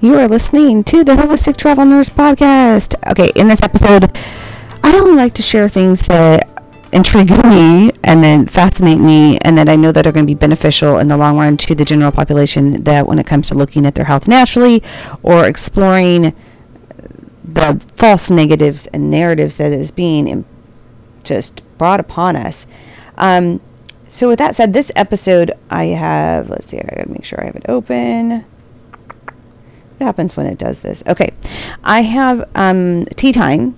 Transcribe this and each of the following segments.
You are listening to the Holistic Travel Nurse Podcast. Okay, in this episode, I only like to share things that intrigue me and then fascinate me and that I know that are going to be beneficial in the long run to the general population that when it comes to looking at their health naturally or exploring the false negatives and narratives that is being just brought upon us. Um, so with that said, this episode I have, let's see, I gotta make sure I have it open. What happens when it does this? Okay. I have um, tea time,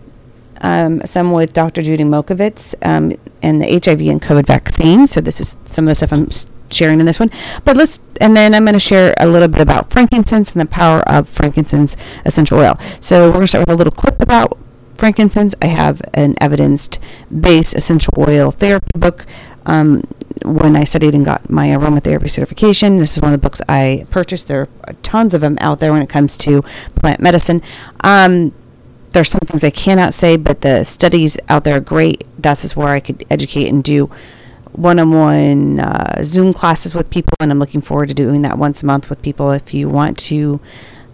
um, some with Dr. Judy Mokovitz um, and the HIV and COVID vaccine. So this is some of the stuff I'm sharing in this one. But let's, and then I'm going to share a little bit about frankincense and the power of frankincense essential oil. So we're going to start with a little clip about frankincense. I have an evidence-based essential oil therapy book. Um, when I studied and got my aromatherapy certification. This is one of the books I purchased. There are tons of them out there when it comes to plant medicine. Um, there's some things I cannot say, but the studies out there are great. That's just where I could educate and do one-on-one uh, Zoom classes with people, and I'm looking forward to doing that once a month with people. If you want to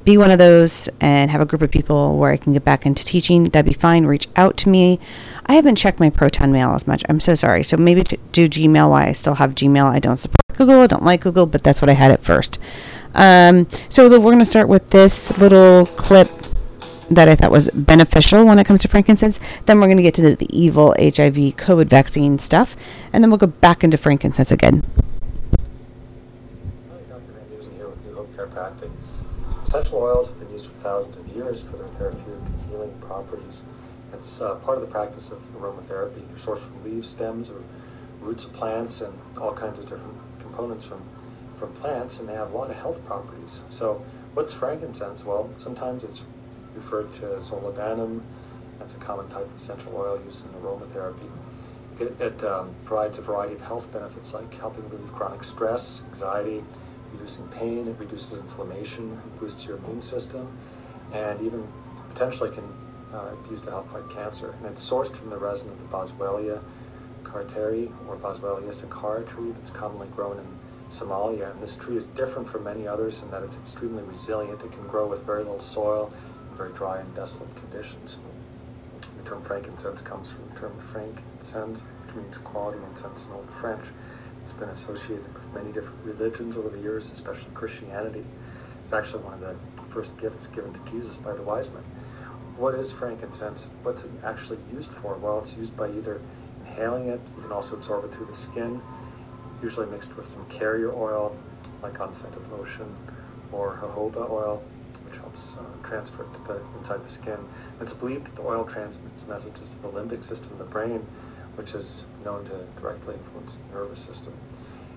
be one of those and have a group of people where I can get back into teaching, that'd be fine. Reach out to me. I haven't checked my Proton Mail as much. I'm so sorry. So maybe do Gmail while I still have Gmail. I don't support Google. I don't like Google, but that's what I had at first. Um, so we're going to start with this little clip that I thought was beneficial when it comes to frankincense. Then we're going to get to the, the evil HIV COVID vaccine stuff, and then we'll go back into frankincense again. Hi, Dr. Van Dusen here with New Hope Chiropractic. Essential oils have been used for thousands of years for their therapeutic and healing properties. It's uh, part of the practice of aromatherapy. They're sourced from leaves, stems, or roots of plants, and all kinds of different components from from plants, and they have a lot of health properties. So, what's frankincense? Well, sometimes it's referred to as olibanum. That's a common type of essential oil used in aromatherapy. It, it um, provides a variety of health benefits like helping relieve chronic stress, anxiety, reducing pain, it reduces inflammation, it boosts your immune system, and even potentially can uh, be used to help fight cancer. And it's sourced from the resin of the Boswellia carteri or Boswellia sakara tree that's commonly grown in Somalia. And this tree is different from many others in that it's extremely resilient. It can grow with very little soil very dry and desolate conditions. The term frankincense comes from the term franc-incense, which means quality incense in Old French. It's been associated with many different religions over the years, especially Christianity. It's actually one of the first gifts given to Jesus by the wise men. What is frankincense? What's it actually used for? Well, it's used by either inhaling it, you can also absorb it through the skin, usually mixed with some carrier oil, like unscented lotion or jojoba oil, which helps uh, transfer it to the inside the skin. It's believed that the oil transmits messages to the limbic system of the brain, which is known to directly influence the nervous system.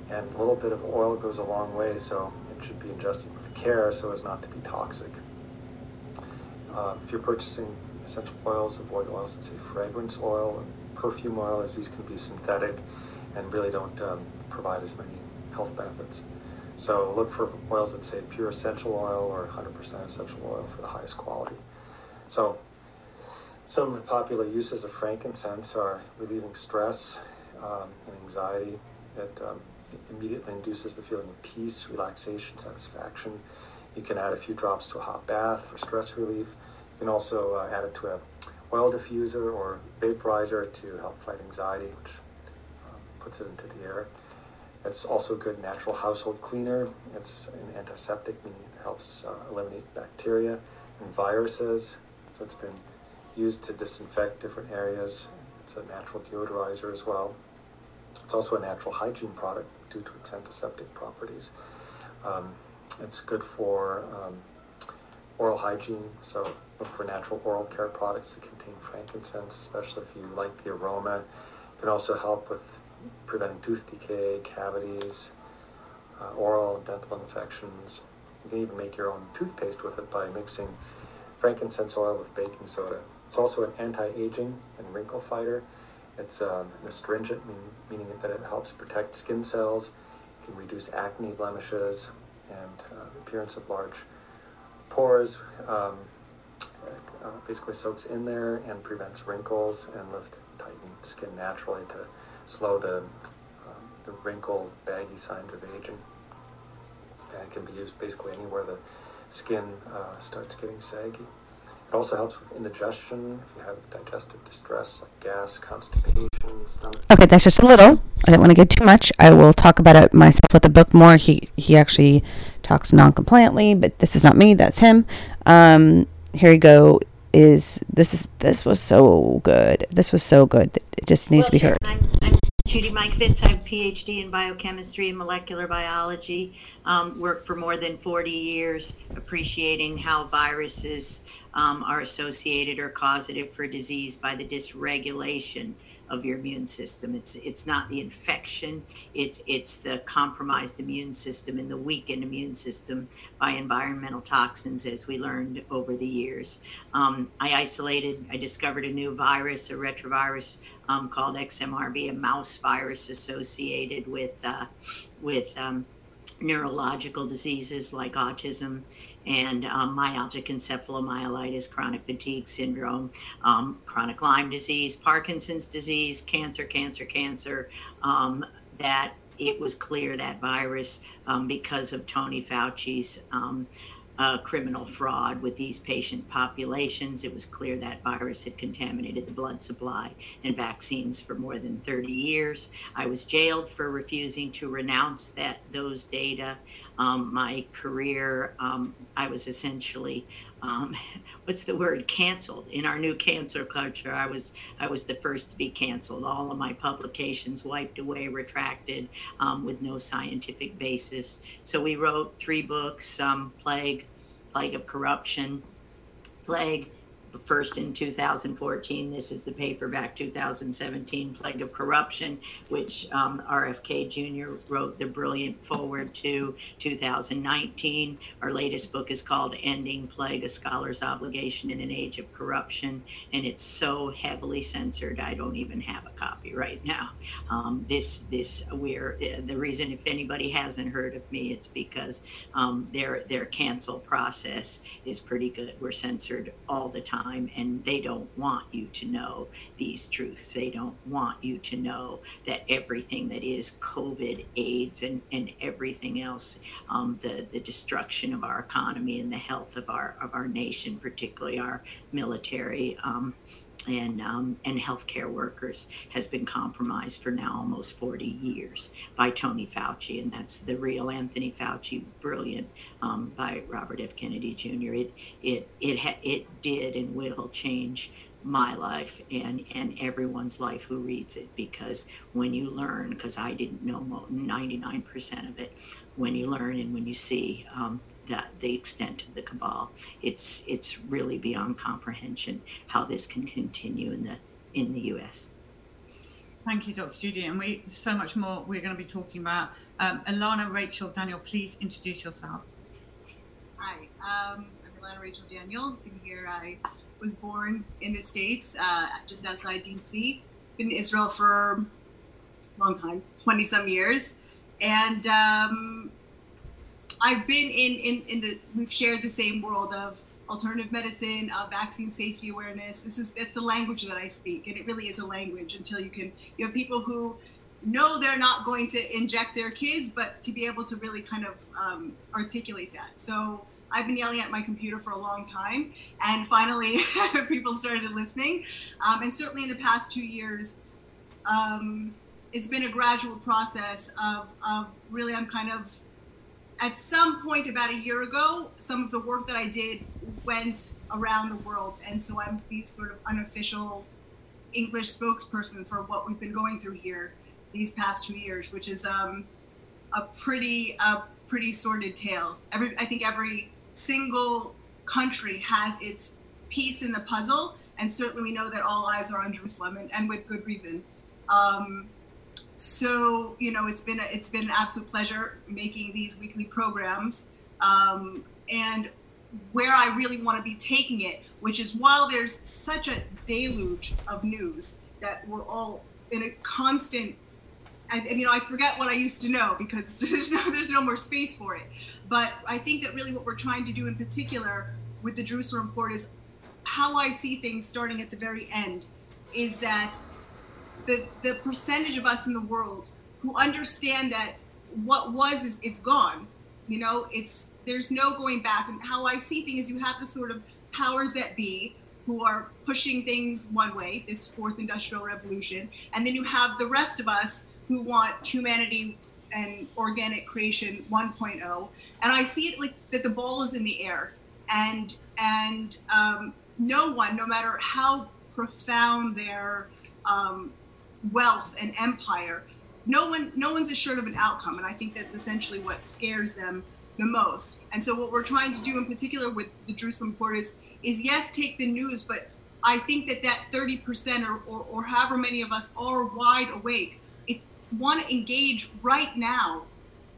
And a little bit of oil goes a long way, so it should be ingested with care so as not to be toxic. Uh, if you're purchasing essential oils, avoid oils that say fragrance oil and perfume oil, as these can be synthetic and really don't um, provide as many health benefits. So look for oils that say pure essential oil or 100% essential oil for the highest quality. So some popular uses of frankincense are relieving stress um, and anxiety. It um, immediately induces the feeling of peace, relaxation, satisfaction. You can add a few drops to a hot bath for stress relief. You can also uh, add it to a oil diffuser or vaporizer to help fight anxiety, which um, puts it into the air. It's also a good natural household cleaner. It's an antiseptic, meaning it helps uh, eliminate bacteria and viruses. So it's been used to disinfect different areas. It's a natural deodorizer as well. It's also a natural hygiene product due to its antiseptic properties. Um, it's good for um, oral hygiene, so look for natural oral care products that contain frankincense, especially if you like the aroma. It can also help with preventing tooth decay, cavities, uh, oral and dental infections. You can even make your own toothpaste with it by mixing frankincense oil with baking soda. It's also an anti-aging and wrinkle fighter. It's um, an astringent, mean, meaning that it helps protect skin cells, can reduce acne blemishes, and uh, appearance of large pores. Um, uh, basically soaks in there and prevents wrinkles and lift tighten skin naturally to slow the, um, the wrinkle baggy signs of aging. And it can be used basically anywhere the skin uh, starts getting saggy. It also helps with indigestion if you have digestive distress like gas, constipation, stomach. Okay, that's just a little. I don't want to get too much. I will talk about it myself with the book more. He he actually talks non-compliantly, but this is not me. That's him. Um, here you go. Is this is this was so good. This was so good. It just needs Well, to be sure. heard. Judy Mike-Fitz. I have a PhD in biochemistry and molecular biology. Um, worked for more than 40 years appreciating how viruses um, are associated or causative for disease by the dysregulation of your immune system. It's it's not the infection. It's it's the compromised immune system and the weakened immune system by environmental toxins, as we learned over the years. Um, I isolated. I discovered a new virus, a retrovirus um, called XMRV, a mouse virus associated with uh, with um, neurological diseases like autism and um, myalgic encephalomyelitis, chronic fatigue syndrome, um, chronic Lyme disease, Parkinson's disease, cancer, cancer, cancer. Um, that it was clear that virus, um, because of Tony Fauci's um, uh, criminal fraud with these patient populations, it was clear that virus had contaminated the blood supply and vaccines for more than 30 years. I was jailed for refusing to renounce that those data. Um, my career, um, I was essentially, um, what's the word, canceled. In our new cancer culture, I was I was the first to be canceled. All of my publications wiped away, retracted, um, with no scientific basis. So we wrote three books: um, Plague, Plague of Corruption, Plague. First in 2014. This is the paperback 2017 Plague of Corruption, which um, RFK Jr. wrote the brilliant forward to 2019. Our latest book is called Ending Plague A Scholar's Obligation in an Age of Corruption, and it's so heavily censored, I don't even have a copy right now. Um, this, this, we're, the reason if anybody hasn't heard of me, it's because um, their, their cancel process is pretty good. We're censored all the time, and they don't want you to know these truths. They don't want you to know that everything that is COVID, AIDS, and, and everything else, um, the, the destruction of our economy and the health of our, of our nation, particularly our military. Um, and um, and healthcare workers has been compromised for now almost 40 years by Tony Fauci, and that's the real Anthony Fauci, brilliant um, by Robert F. Kennedy Jr. It it it ha- it did and will change my life and and everyone's life who reads it because when you learn because I didn't know 99% of it when you learn and when you see um, that the extent of the cabal it's it's really beyond comprehension how this can continue in the in the US Thank you, Dr. Judy. And we so much more we're going to be talking about. Um, Alana, Rachel, Daniel, please introduce yourself. Hi, um, I'm Alana Rachel Daniel. Been here. I was born in the States, uh, just outside DC. Been in Israel for a long time, 20 some years. And um, I've been in, in, in the, we've shared the same world of alternative medicine, vaccine safety awareness. This is, that's the language that I speak. And it really is a language until you can, you have people who know they're not going to inject their kids, but to be able to really kind of um, articulate that. So I've been yelling at my computer for a long time, and finally people started listening. Um, and certainly in the past two years, um, it's been a gradual process of, of really, I'm kind of at some point about a year ago, some of the work that I did went around the world. And so I'm the sort of unofficial English spokesperson for what we've been going through here these past two years, which is um, a pretty a pretty sordid tale. Every I think every single country has its piece in the puzzle, and certainly we know that all eyes are on Jerusalem, and, and with good reason. Um, so you know, it's been a, it's been an absolute pleasure making these weekly programs, um, and where I really want to be taking it, which is while there's such a deluge of news that we're all in a constant I, know, I forget what I used to know because there's no, there's no more space for it. But I think that really what we're trying to do in particular with the Jerusalem report is how I see things starting at the very end is that the the percentage of us in the world who understand that what was is it's gone. You know, it's there's no going back. And how I see things is you have the sort of powers that be who are pushing things one way, this fourth industrial revolution, and then you have the rest of us who want humanity and organic creation 1.0. And I see it like that the ball is in the air, and and um, no one, no matter how profound their um, wealth and empire, no one no one's assured of an outcome, and I think that's essentially what scares them the most. And so what we're trying to do in particular with the Jerusalem Report is is yes, take the news, but I think that that 30% or, or, or however many of us are wide awake, it's want to engage right now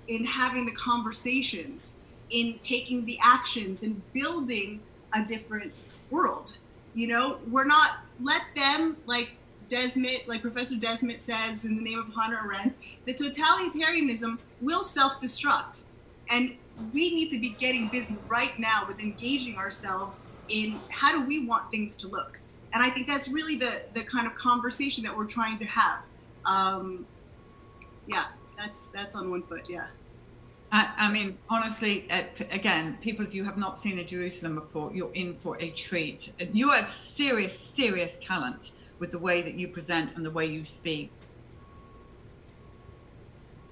in having the conversations, in taking the actions and building a different world. You know, we're not, let them, like Desmet, like Professor Desmet says in the name of Hannah Arendt, the totalitarianism will self destruct. And we need to be getting busy right now with engaging ourselves in how do we want things to look and i think that's really the the kind of conversation that we're trying to have um, yeah that's that's on one foot yeah I, I mean, honestly, uh, again, people, if you have not seen the Jerusalem report, you're in for a treat. You have serious, serious talent with the way that you present and the way you speak.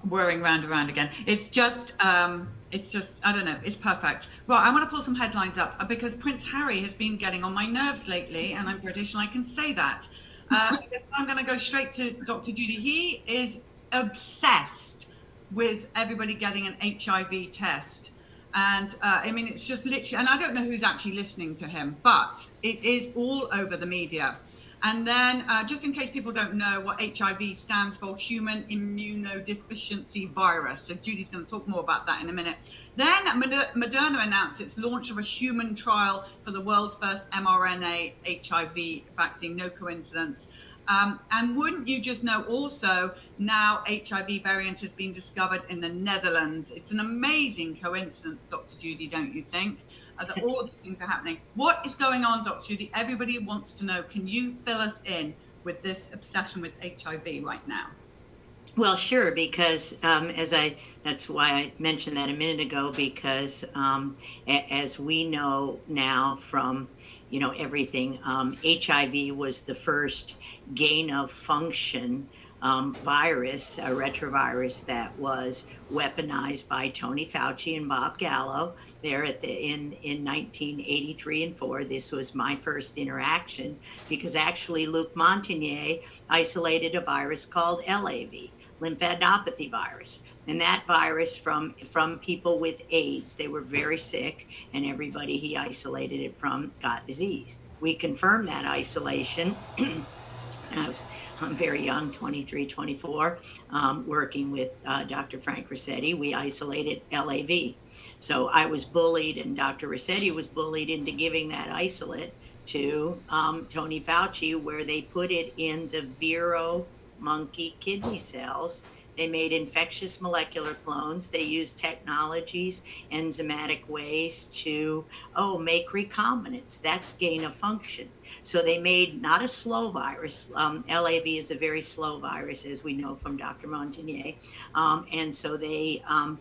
Whirring round and round again. It's just, um, it's just I don't know. It's perfect. Well, I want to pull some headlines up uh, because Prince Harry has been getting on my nerves lately, and I'm British and I can say that. Uh, I'm going to go straight to Dr. Judy. He is obsessed with everybody getting an HIV test. And uh, I mean, it's just literally, and I don't know who's actually listening to him, but it is all over the media. And then, uh, just in case people don't know what HIV stands for, human immunodeficiency virus. So Judy's going to talk more about that in a minute. Then Moderna announced its launch of a human trial for the world's first mRNA HIV vaccine. No coincidence. Um, and wouldn't you just know also now HIV variant has been discovered in the Netherlands? It's an amazing coincidence, Dr. Judy, don't you think? That all these things are happening. What is going on, Dr. Judy? Everybody wants to know. Can you fill us in with this obsession with HIV right now? Well, sure, because um, as I, that's why I mentioned that a minute ago, because um, a, as we know now from, you know, everything, um, HIV was the first gain of function um, virus, a retrovirus that was weaponized by Tony Fauci and Bob Gallo there at the in in 1983 and 4. This was my first interaction because actually Luc Montagnier isolated a virus called LAV, lymphadenopathy virus, and that virus from from people with AIDS. They were very sick, and everybody he isolated it from got disease. We confirmed that isolation. I was I'm very young, 23, 24, um, working with uh, Dr. Frank Ruscetti. We isolated LAV. So I was bullied, and Dr. Ruscetti was bullied into giving that isolate to um, Tony Fauci, where they put it in the Vero monkey kidney cells they made infectious molecular clones. They used technologies, enzymatic ways to, oh, make recombinants. That's gain of function. So they made not a slow virus. Um, LAV is a very slow virus, as we know from Dr. Montagnier. Um, and so they um,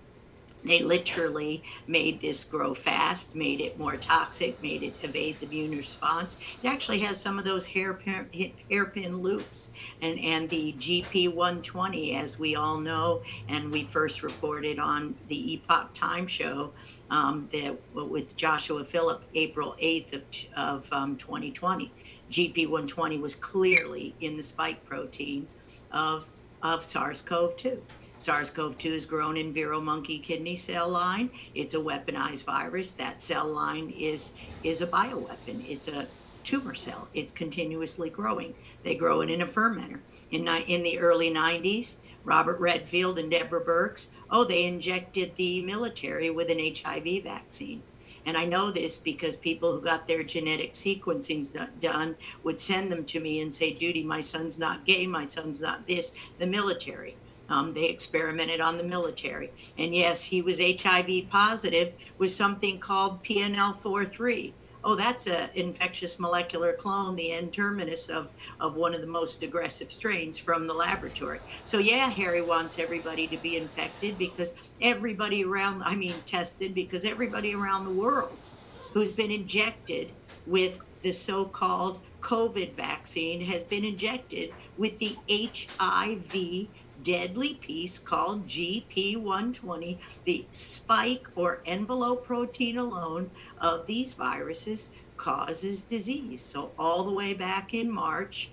they literally made this grow fast, made it more toxic, made it evade the immune response. It actually has some of those hairpin, hairpin loops. And, and the GP120, as we all know, and we first reported on the Epoch Time show um, that with Joshua Phillip, April 8th of, of um, 2020. GP120 was clearly in the spike protein of, of SARS CoV 2. SARS-CoV-2 is grown in Vero monkey kidney cell line. It's a weaponized virus. That cell line is is a bioweapon. It's a tumor cell. It's continuously growing. They grow it in a fermenter. In, in the early 90s, Robert Redfield and Deborah Birx, oh, they injected the military with an HIV vaccine. And I know this because people who got their genetic sequencings done would send them to me and say, Judy, my son's not gay, my son's not this, the military. Um, they experimented on the military. And yes, he was HIV positive with something called PNL43, oh, that's an infectious molecular clone, the N terminus of, of one of the most aggressive strains from the laboratory. So, yeah, Harry wants everybody to be infected because everybody around, I mean, tested because everybody around the world who's been injected with the so called COVID vaccine has been injected with the HIV deadly piece called GP120, the spike or envelope protein alone of these viruses causes disease. So, all the way back in March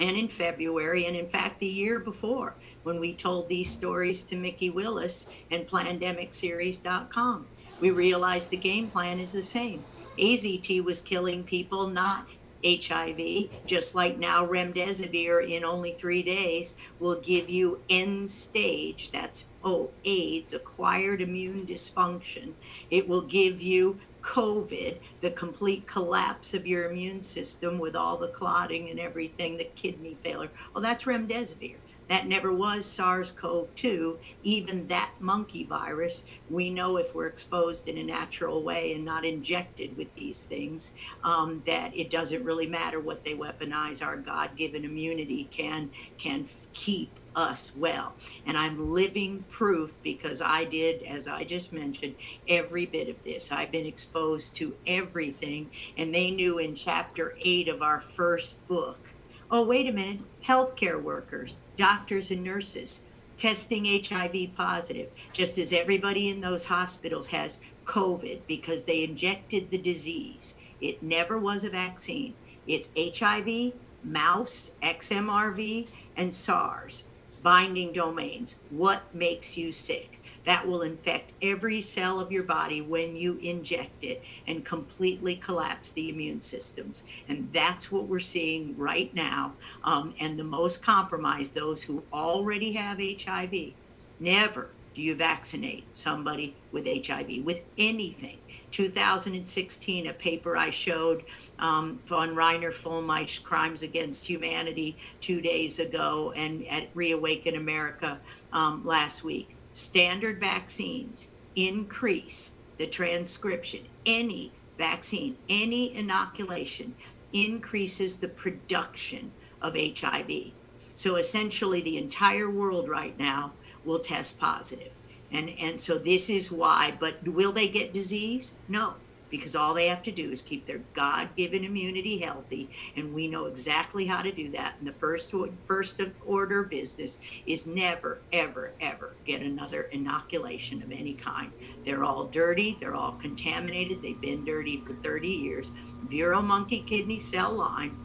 and in February, and in fact, the year before, when we told these stories to Mickey Willis and PlandemicSeries.com, we realized the game plan is the same. AZT was killing people, not HIV, just like now remdesivir in only three days will give you end stage, that's oh, AIDS, acquired immune dysfunction. It will give you COVID, the complete collapse of your immune system with all the clotting and everything, the kidney failure. Well, that's remdesivir. That never was SARS CoV 2, even that monkey virus. We know if we're exposed in a natural way and not injected with these things, um, that it doesn't really matter what they weaponize. Our God given immunity can, can keep us well. And I'm living proof because I did, as I just mentioned, every bit of this. I've been exposed to everything. And they knew in chapter eight of our first book oh, wait a minute, healthcare workers, doctors, and nurses testing HIV positive, just as everybody in those hospitals has COVID because they injected the disease. It never was a vaccine. It's HIV, mouse, XMRV, and SARS binding domains. What makes you sick? That will infect every cell of your body when you inject it and completely collapse the immune systems. And that's what we're seeing right now. Um, and the most compromised, those who already have HIV, never do you vaccinate somebody with HIV, with anything. 2016, a paper I showed um, von Reiner Fuellmich Crimes Against Humanity two days ago and at Reawaken America um, last week standard vaccines increase the transcription, any vaccine, any inoculation increases the production of HIV. So essentially, the entire world right now will test positive. And, and so this is why, but will they get disease? No because all they have to do is keep their God-given immunity healthy, and we know exactly how to do that. And the first first order business is never, ever, ever get another inoculation of any kind. They're all dirty. They're all contaminated. They've been dirty for 30 years. Vero monkey kidney cell line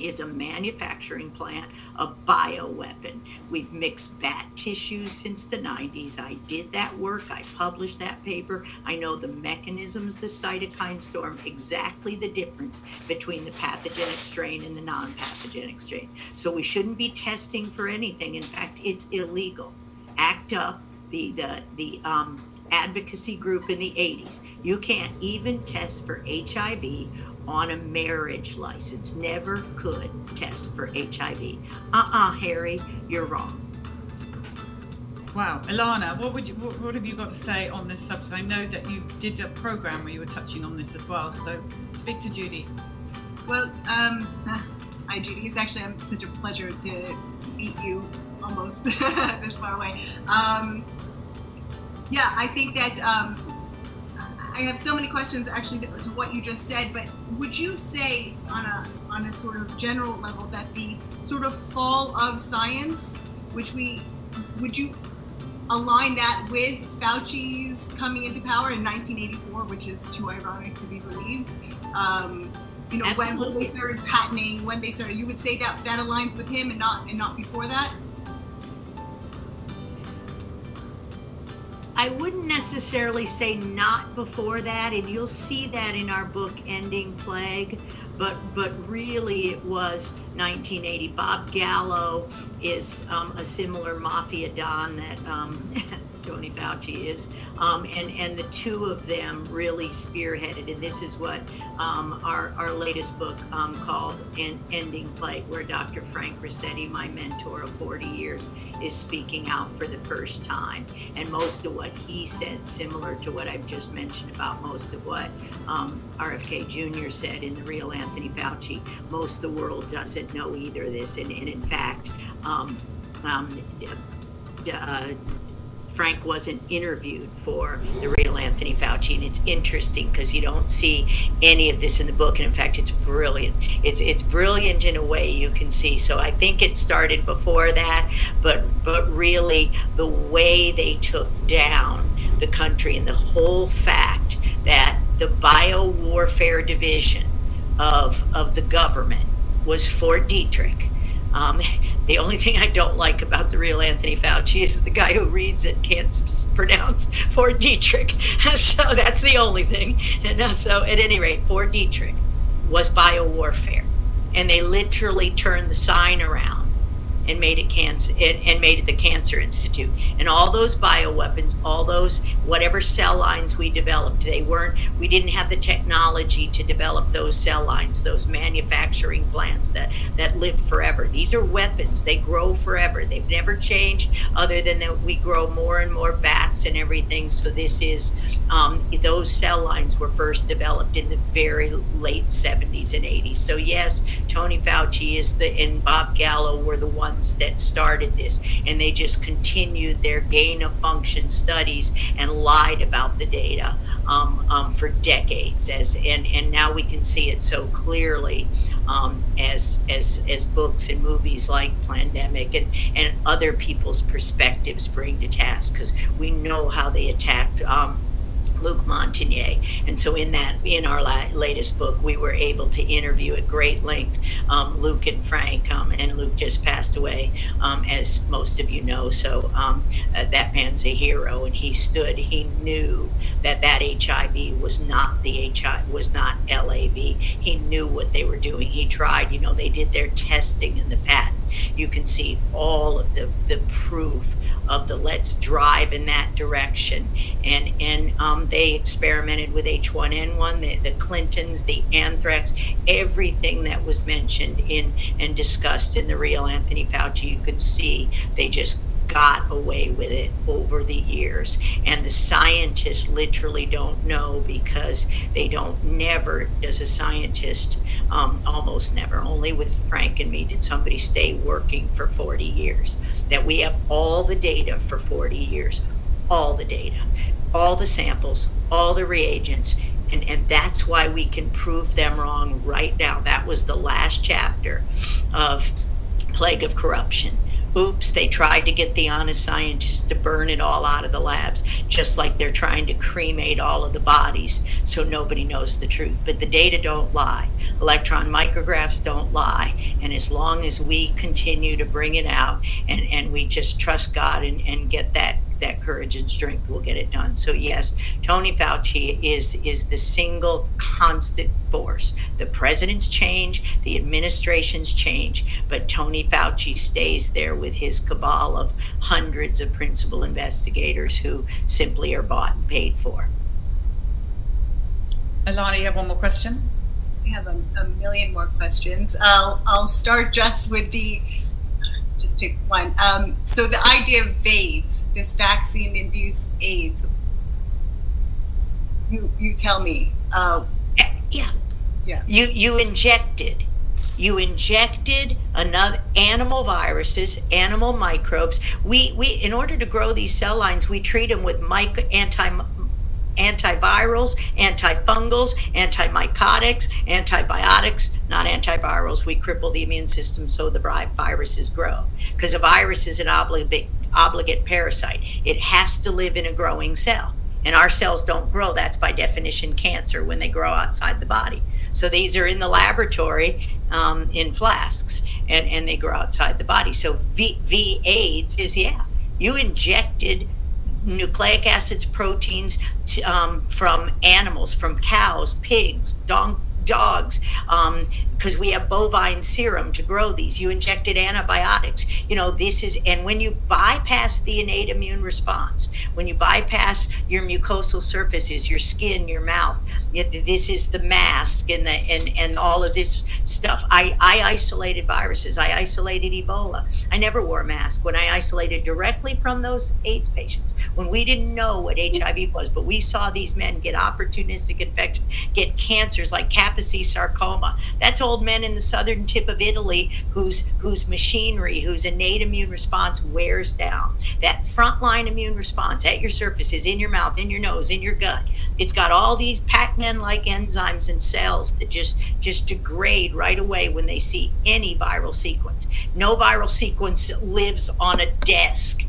is a manufacturing plant, a bioweapon. We've mixed bat tissues since the 90s. I did that work. I published that paper. I know the mechanisms, the cytokine storm, exactly the difference between the pathogenic strain and the non pathogenic strain. So we shouldn't be testing for anything. In fact, it's illegal. ACT UP, the, the, the um, advocacy group in the 80s. You can't even test for HIV on a marriage license. Never could test for HIV. Uh uh Harry, you're wrong. Wow, Ilana, what would you what, what, have you got to say on this subject? I know that you did a program where you were touching on this as well. So speak to Judy. Well, um, hi Judy. It's actually um, such a pleasure to meet you almost this far away. Um, yeah, I think that um, I have so many questions actually to, to, what you just said, but would you say on a on a sort of general level that the sort of fall of science, which we would you align that with Fauci's coming into power in 1984, which is too ironic to be believed? Um, you know, when, when they started patenting, when they started, you would say that that aligns with him and not and not before that. I wouldn't necessarily say not before that, and you'll see that in our book Ending Plague, but but really it was 1980. Bob Gallo is um, a similar mafia don that um, Tony Fauci is. Um, and, and the two of them really spearheaded, and this is what um, our, our latest book um, called Ending Plague, where Dr. Frank Ruscetti, my mentor of 40 years, is speaking out for the first time. And most of what he said, similar to what I've just mentioned about most of what um, RFK Jr. said in the real Anthony Fauci, most of the world doesn't know either this. And, and in fact, um, um, uh, Frank wasn't interviewed for the real Anthony Fauci, and it's interesting because you don't see any of this in the book, and in fact, it's brilliant. It's it's brilliant in a way you can see. So I think it started before that, but but really the way they took down the country and the whole fact that the bio warfare division of of the government was Fort Detrick. Um, the only thing I don't like about the real Anthony Fauci is the guy who reads it can't pronounce for Dietrich. so that's the only thing. And so, at any rate, for Dietrich was bio warfare. And they literally turned the sign around and made it cancer and made it the Cancer Institute. And all those bioweapons, all those whatever cell lines we developed, they weren't. We didn't have the technology to develop those cell lines, those manufacturing plants that that live forever. These are weapons. They grow forever. They've never changed, other than that we grow more and more bats and everything. So this is um, those cell lines were first developed in the very late 70s and 80s. So yes, Tony Fauci is the and Bob Gallo were the ones that started this, and they just continued their gain of function studies and lied about the data um, um, for decades. As and and now we can see it so clearly um, as as as books and movies like Plandemic and and other people's perspectives bring to task because we know how they attacked. Um, Luc Montagnier. And so, in that, in our la- latest book, we were able to interview at great length um, Luc and Frank. Um, and Luke just passed away, um, as most of you know. So, um, uh, that man's a hero, and he stood. He knew that that HIV was not the HIV, was not LAV. He knew what they were doing. He tried. You know, they did their testing in the patent. You can see all of the the proof of the let's drive in that direction. And and um, they experimented with H1N1, the, the Clintons, the anthrax, everything that was mentioned in and discussed in the real Anthony Fauci. You could see they just got away with it over the years. And the scientists literally don't know because they don't never, does a scientist, um, almost never, only with Frank and me did somebody stay working for 40 years. That we have all the data for 40 years, all the data, all the samples, all the reagents. And, and that's why we can prove them wrong right now. That was the last chapter of Plague of Corruption oops, they tried to get the honest scientists to burn it all out of the labs, just like they're trying to cremate all of the bodies so nobody knows the truth. But the data don't lie. Electron micrographs don't lie. And as long as we continue to bring it out and, and we just trust God and, and get that that courage and strength will get it done. So yes, Tony Fauci is is the single constant force. The presidents change, the administrations change, but Tony Fauci stays there with his cabal of hundreds of principal investigators who simply are bought and paid for. Alana, you have one more question? I have a, a million more questions. I'll, I'll start just with the one. Um, so the idea of AIDS, this vaccine-induced AIDS. You you tell me. Uh, yeah. Yeah. You you injected. You injected another animal viruses, animal microbes. We we in order to grow these cell lines, we treat them with micro, anti antivirals, antifungals, antimycotics, antibiotics, not antivirals. We cripple the immune system so the viruses grow. Because a virus is an obligate, obligate parasite, it has to live in a growing cell. And our cells don't grow. That's by definition cancer when they grow outside the body. So these are in the laboratory um, in flasks and, and they grow outside the body. So v, v AIDS is, yeah, you injected nucleic acids, proteins um, from animals, from cows, pigs, don- dogs, um, because we have bovine serum to grow these. You injected antibiotics. You know, this is, and when you bypass the innate immune response, when you bypass your mucosal surfaces, your skin, your mouth, this is the mask and the and and all of this stuff. I I isolated viruses. I isolated Ebola. I never wore a mask when I isolated directly from those AIDS patients when we didn't know what HIV was, but we saw these men get opportunistic infection, get cancers like Kaposi sarcoma. That's old men in the southern tip of Italy whose whose machinery, whose innate immune response wears down. That frontline immune response at your surface is in your mouth, in your nose, in your gut. It's got all these Pac-Man like enzymes and cells that just just degrade right away when they see any viral sequence. No viral sequence lives on a desk.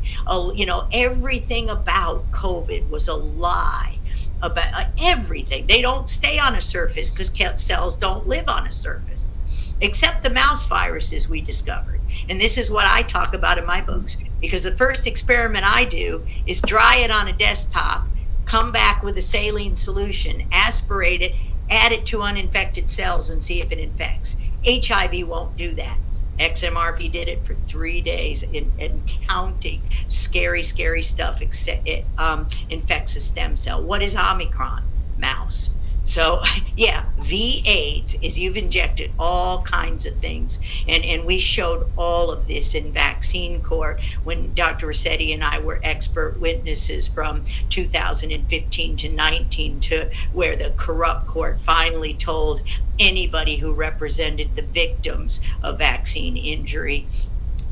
You know, everything about COVID was a lie about uh, everything. They don't stay on a surface because cells don't live on a surface, except the mouse viruses we discovered. And this is what I talk about in my books because the first experiment I do is dry it on a desktop, come back with a saline solution, aspirate it, add it to uninfected cells, and see if it infects. HIV won't do that. XMRV did it for three days and, counting. Scary, scary stuff. It um, infects a stem cell. What is Omicron? Mouse. So, yeah, V AIDS is you've injected all kinds of things. And, and we showed all of this in vaccine court when Dr. Rossetti and I were expert witnesses from 2015 to 19 to where the corrupt court finally told anybody who represented the victims of vaccine injury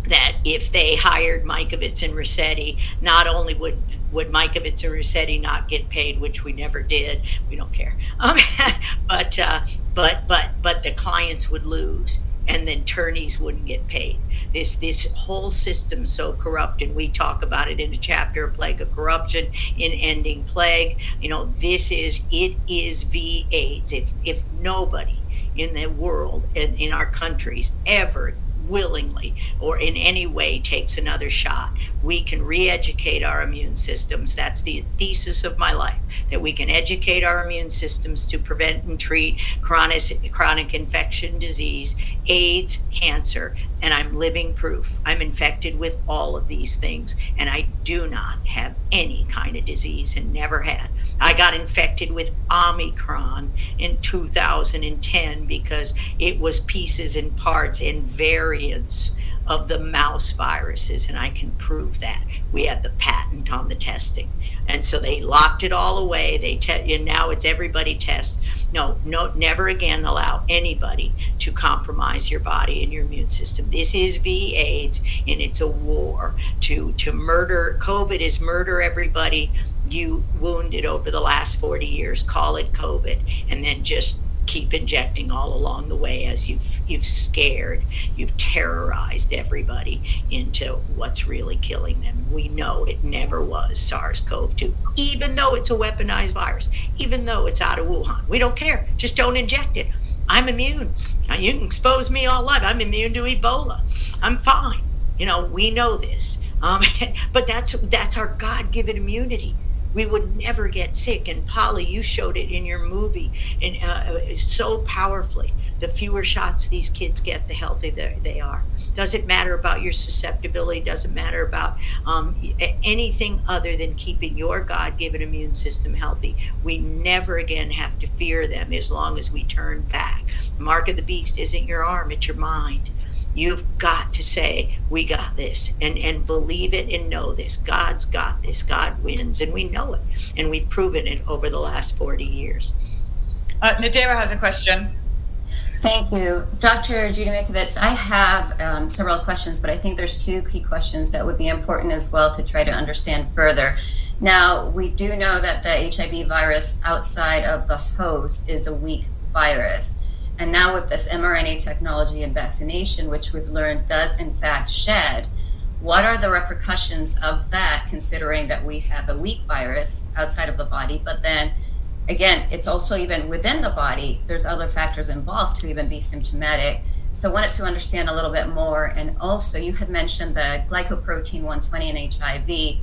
that if they hired Mikovits and Rossetti, not only would would Mikovits and Rossetti not get paid, which we never did, we don't care, um, but uh, but but but the clients would lose, and then attorneys wouldn't get paid. This this whole system so corrupt, and we talk about it in a chapter, "Plague of Corruption" in Ending Plague. You know, this is it is V AIDS. If if nobody in the world and in our countries ever willingly or in any way takes another shot, we can re educate our immune systems. That's the thesis of my life that we can educate our immune systems to prevent and treat chronic, chronic infection disease, AIDS, cancer. And I'm living proof. I'm infected with all of these things, and I do not have any kind of disease and never had. I got infected with Omicron in 2010 because it was pieces and parts and variants of the mouse viruses, and I can prove that. We had the patent on the testing. And so they locked it all away. They te- and now it's everybody test. No, no, never again allow anybody to compromise your body and your immune system. This is V AIDS, and it's a war to to murder. COVID is murder everybody you wounded over the last 40 years, call it COVID, and then just keep injecting all along the way as you've you've scared, you've terrorized everybody into what's really killing them. We know it never was SARS-CoV-2, even though it's a weaponized virus, even though it's out of Wuhan. We don't care. Just don't inject it. I'm immune. You can expose me all life. I'm immune to Ebola. I'm fine. You know, we know this. Um, but that's that's our God-given immunity we would never get sick. And Polly, you showed it in your movie, and uh, so powerfully. The fewer shots these kids get, the healthier they are. Doesn't matter about your susceptibility. Doesn't matter about um, anything other than keeping your God-given immune system healthy. We never again have to fear them as long as we turn back. The Mark of the beast isn't your arm; it's your mind. You've got to say, we got this and, and believe it and know this. God's got this. God wins. And we know it. And we've proven it over the last 40 years. Uh, Nadira has a question. Thank you. Dr. Judy Mikovits, I have um, several questions, but I think there's two key questions that would be important as well to try to understand further. Now, we do know that the HIV virus outside of the host is a weak virus. And now with this mRNA technology and vaccination, which we've learned does in fact shed, what are the repercussions of that, considering that we have a weak virus outside of the body, but then again, it's also even within the body, there's other factors involved to even be symptomatic. So I wanted to understand a little bit more. And also, you had mentioned the glycoprotein 120 in HIV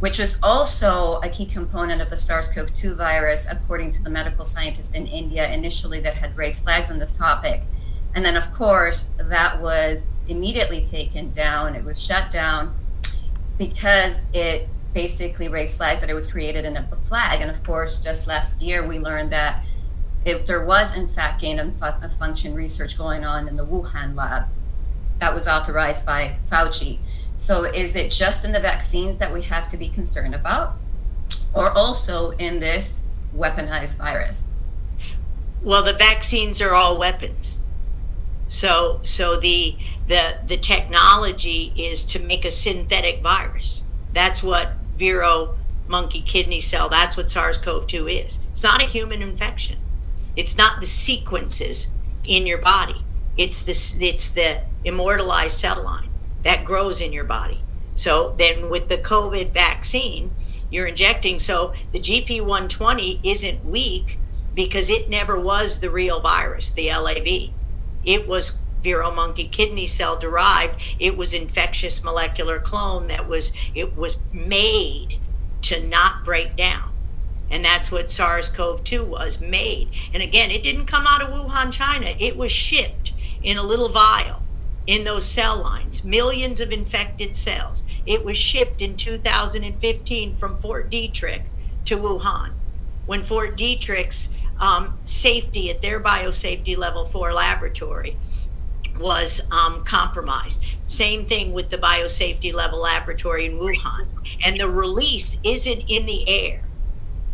which was also a key component of the SARS CoV 2 virus, according to the medical scientist in India initially that had raised flags on this topic. And then, of course, that was immediately taken down. It was shut down because it basically raised flags that it was created in a flag. And of course, just last year, we learned that if there was, in fact, gain of function research going on in the Wuhan lab that was authorized by Fauci. So, is it just in the vaccines that we have to be concerned about, or also in this weaponized virus? Well, the vaccines are all weapons. So, so the the the technology is to make a synthetic virus. That's what Vero monkey kidney cell. That's what SARS-CoV-2 is. It's not a human infection. It's not the sequences in your body. It's this. It's the immortalized cell line that grows in your body. So then, with the COVID vaccine, you're injecting. So the GP120 isn't weak because it never was the real virus, the LAV. It was Vero monkey kidney cell derived. It was infectious molecular clone that was it was made to not break down. And that's what SARS-CoV-2 was made. And again, it didn't come out of Wuhan, China. It was shipped in a little vial in those cell lines, millions of infected cells. It was shipped in 2015 from Fort Detrick to Wuhan. When Fort Detrick's um, safety at their biosafety level four laboratory was um, compromised. Same thing with the biosafety level laboratory in Wuhan. And the release isn't in the air.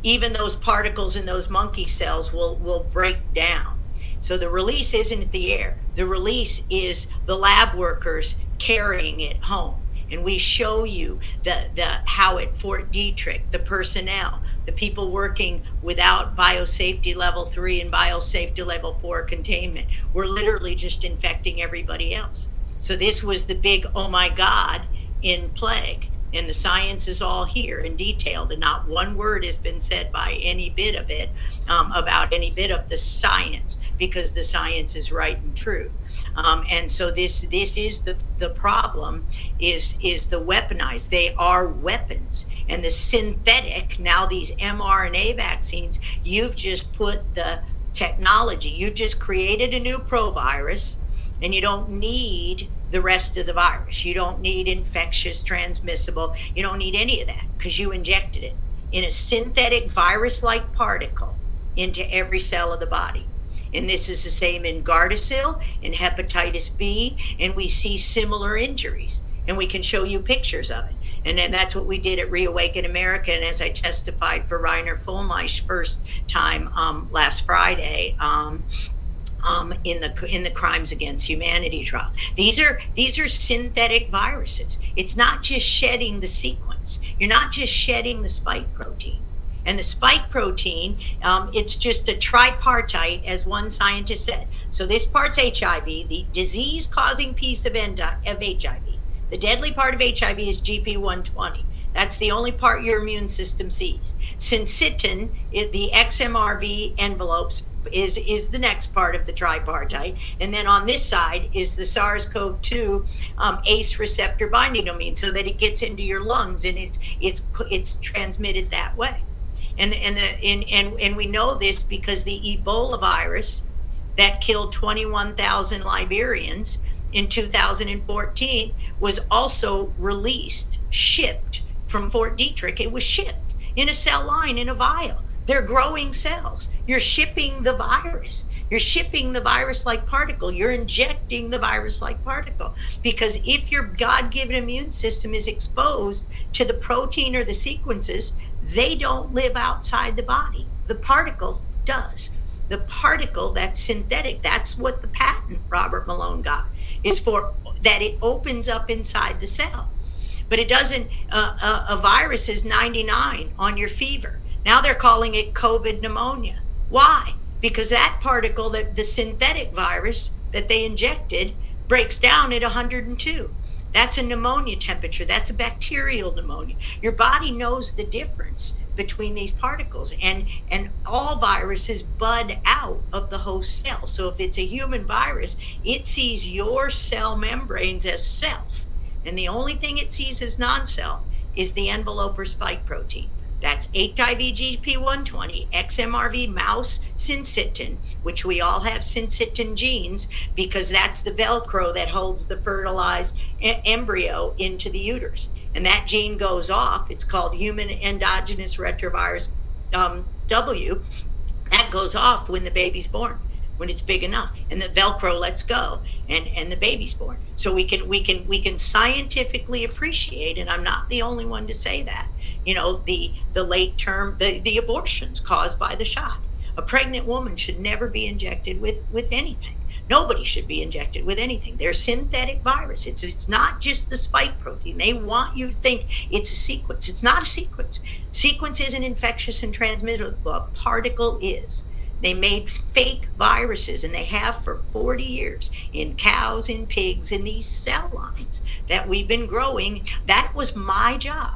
Even those particles in those monkey cells will, will break down. So the release isn't the air. The release is the lab workers carrying it home and we show you the, the how at Fort Detrick, the personnel, the people working without biosafety level three and biosafety level four containment. We're literally just infecting everybody else. So this was the big oh my God in plague. And the science is all here and detailed, and not one word has been said by any bit of it um, about any bit of the science because the science is right and true. Um, and so this this is the the problem is is the weaponized. They are weapons, and the synthetic now these mRNA vaccines. You've just put the technology. You've just created a new provirus, and you don't need the rest of the virus. You don't need infectious, transmissible. You don't need any of that because you injected it in a synthetic virus-like particle into every cell of the body. And this is the same in Gardasil, in hepatitis B, and we see similar injuries. And we can show you pictures of it. And then that's what we did at Reawaken America. And as I testified for Reiner Fuellmich first time um, last Friday, um, um, in the in the crimes against humanity trial. These are these are synthetic viruses. It's not just shedding the sequence. You're not just shedding the spike protein. And the spike protein, um, it's just a tripartite, as one scientist said. So this part's HIV, the disease causing piece of, endo- of HIV. The deadly part of HIV is GP120. That's the only part your immune system sees. Syncytin, the XMRV envelopes, is is the next part of the tripartite, and then on this side is the SARS-CoV-2 um, ACE receptor binding domain, so that it gets into your lungs and it's it's it's transmitted that way and and the and, and and we know this because the Ebola virus that killed 21,000 Liberians in 2014 was also released, shipped from Fort Detrick. It was shipped in a cell line in a vial. They're growing cells. You're shipping the virus. You're shipping the virus like particle. You're injecting the virus like particle. Because if your God given immune system is exposed to the protein or the sequences they don't live outside the body. The particle does. The particle that's synthetic, that's what the patent Robert Malone got, is for that it opens up inside the cell. But it doesn't, uh, uh, a virus is 99 on your fever. Now they're calling it COVID pneumonia. Why? Because that particle, that the synthetic virus that they injected, breaks down at 102. That's a pneumonia temperature. That's a bacterial pneumonia. Your body knows the difference between these particles and and all viruses bud out of the host cell so if it's a human virus it sees your cell membranes as self and the only thing it sees as non-self is the envelope or spike protein That's HIV-GP120, XMRV mouse syncytin, which we all have syncytin genes because that's the Velcro that holds the fertilized e- embryo into the uterus. And that gene goes off. It's called human endogenous retrovirus um, W. That goes off when the baby's born when it's big enough and the velcro lets go and and the baby's born. So we can we can we can scientifically appreciate and i'm not the only one to say that you know the the late term the the abortions caused by the shot. A pregnant woman should never be injected with with anything. Nobody should be injected with anything. They're synthetic virus. It's it's not just the spike protein. They want you to think it's a sequence. It's not a sequence. Sequence isn't infectious and transmissible. A particle is they made fake viruses, and they have for 40 years in cows, in pigs, in these cell lines that we've been growing. That was my job.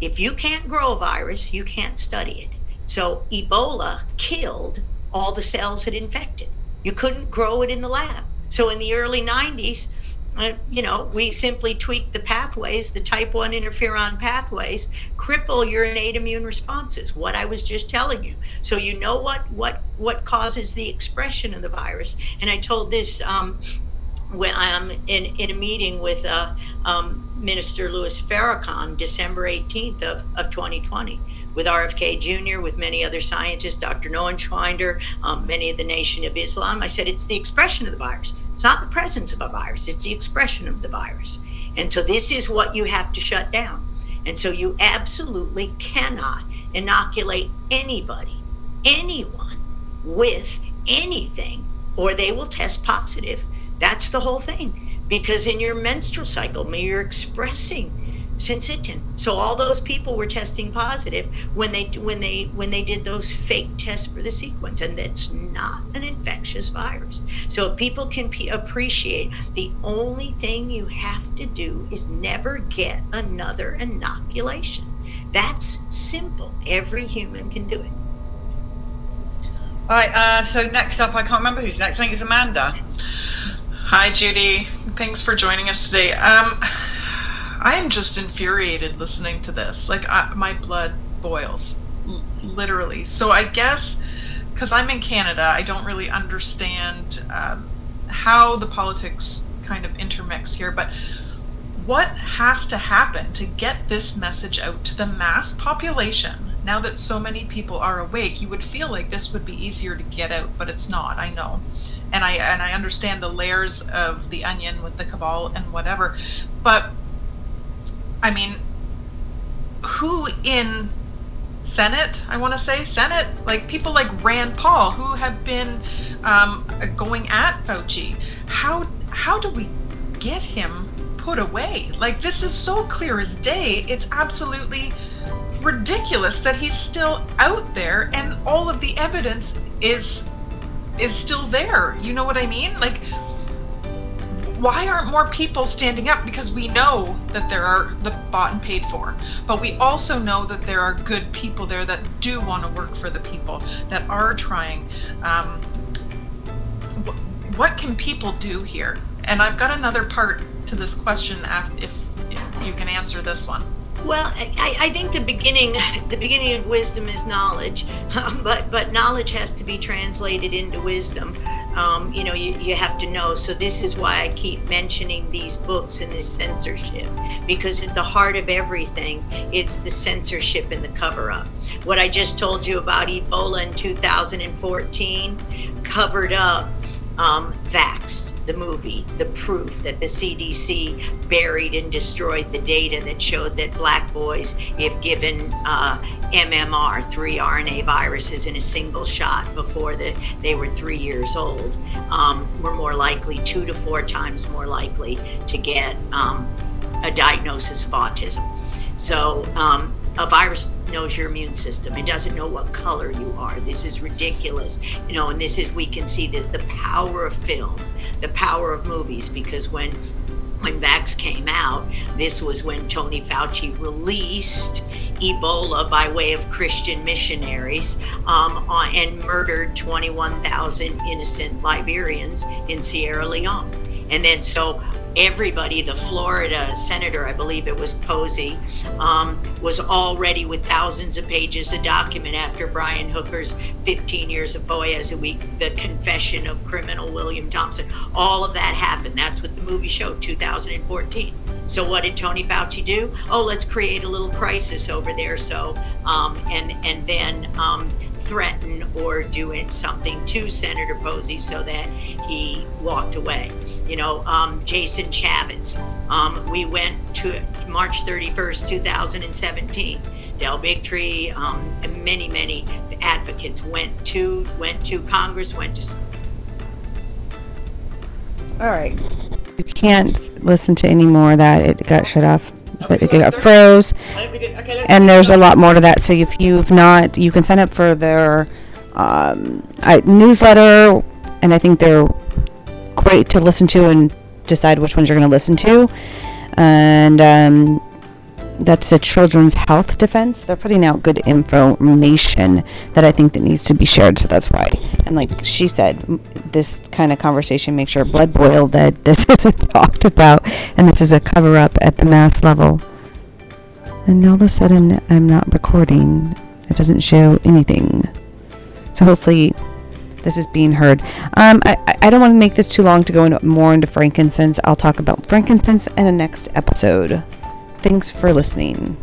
If you can't grow a virus, you can't study it. So Ebola killed all the cells it infected. You couldn't grow it in the lab. So in the early 90s, uh, you know, we simply tweak the pathways, the type 1 interferon pathways, cripple your innate immune responses, what I was just telling you. So you know what what what causes the expression of the virus. And I told this um, when I'm in, in a meeting with uh, um, Minister Louis Farrakhan, December 18th of, of 2020 with RFK Jr., with many other scientists, Dr. Noah Schwinder, um, many of the Nation of Islam. I said it's the expression of the virus. It's not the presence of a virus, it's the expression of the virus. And so this is what you have to shut down. And so you absolutely cannot inoculate anybody, anyone, with anything, or they will test positive. That's the whole thing. Because in your menstrual cycle, you're expressing syncytin. So all those people were testing positive when they when they when they did those fake tests for the sequence, and that's not an infectious virus. So if people can p- appreciate the only thing you have to do is never get another inoculation. That's simple. Every human can do it. All right. Uh, so next up, I can't remember who's next. I think it's Amanda. Hi, Judy. Thanks for joining us today. Um, I'm just infuriated listening to this. Like, I, my blood boils, l- literally. So I guess because I'm in Canada, I don't really understand um, how the politics kind of intermix here. But what has to happen to get this message out to the mass population? Now that so many people are awake, you would feel like this would be easier to get out, but it's not. I know, and I and I understand the layers of the onion with the cabal and whatever, but I mean, who in Senate, I want to say Senate, like people like Rand Paul, who have been um, going at Fauci. How how do we get him put away? Like this is so clear as day. It's absolutely ridiculous that he's still out there, and all of the evidence is is still there. You know what I mean? Like why aren't more people standing up? Because we know that there are the bought and paid for, but we also know that there are good people there that do want to work for the people that are trying. Um, what can people do here? And I've got another part to this question. If, you can answer this one. Well, I, I think the beginning, the beginning of wisdom is knowledge, but but knowledge has to be translated into wisdom. Um, you know, you, you have to know. So this is why I keep mentioning these books and this censorship, because at the heart of everything, it's the censorship and the cover up. What I just told you about Ebola in 2014 covered up um, Vaxxed, the movie, the proof that the CDC buried and destroyed the data that showed that black boys, if given uh, MMR, three RNA viruses in a single shot before the, they were three years old, um, were more likely, two to four times more likely to get um, a diagnosis of autism. So um, a virus knows your immune system. It doesn't know what color you are. This is ridiculous. You know, and this is we can see the, the power of film, the power of movies, because when when Vax came out, this was when Tony Fauci released Ebola by way of Christian missionaries um, and murdered 21,000 innocent Liberians in Sierra Leone. And then so everybody, the Florida senator, I believe it was Posey, um, was already with thousands of pages of document after Brian Hooker's 15 years of FOIA a week, the confession of criminal William Thompson. All of that happened. That's what the movie showed, 2014. So what did Tony Fauci do? Oh, let's create a little crisis over there. So um, and and then um, threaten or do something to Senator Posey so that he walked away. You know, um, Jason Chaffetz. Um, we went to March 31st, 2017. Del Bigtree, um, and many, many advocates went to went to Congress, went to. All right. You can't listen to any more of that. It got shut off. But it got froze. And there's a lot more to that. So if you've not, you can sign up for their um, I, newsletter, and I think they're great to listen to and decide which ones you're going to listen to. And um, that's the Children's Health Defense. They're putting out good information that I think that needs to be shared. So that's why. And like she said, this kind of conversation makes your blood boil that this isn't talked about, and this is a cover up at the mass level. And all of a sudden, I'm not recording. It doesn't show anything. So hopefully, this is being heard. Um, I, I- don't want to make this too long to go into more into frankincense. I'll talk about frankincense in the next episode. Thanks for listening.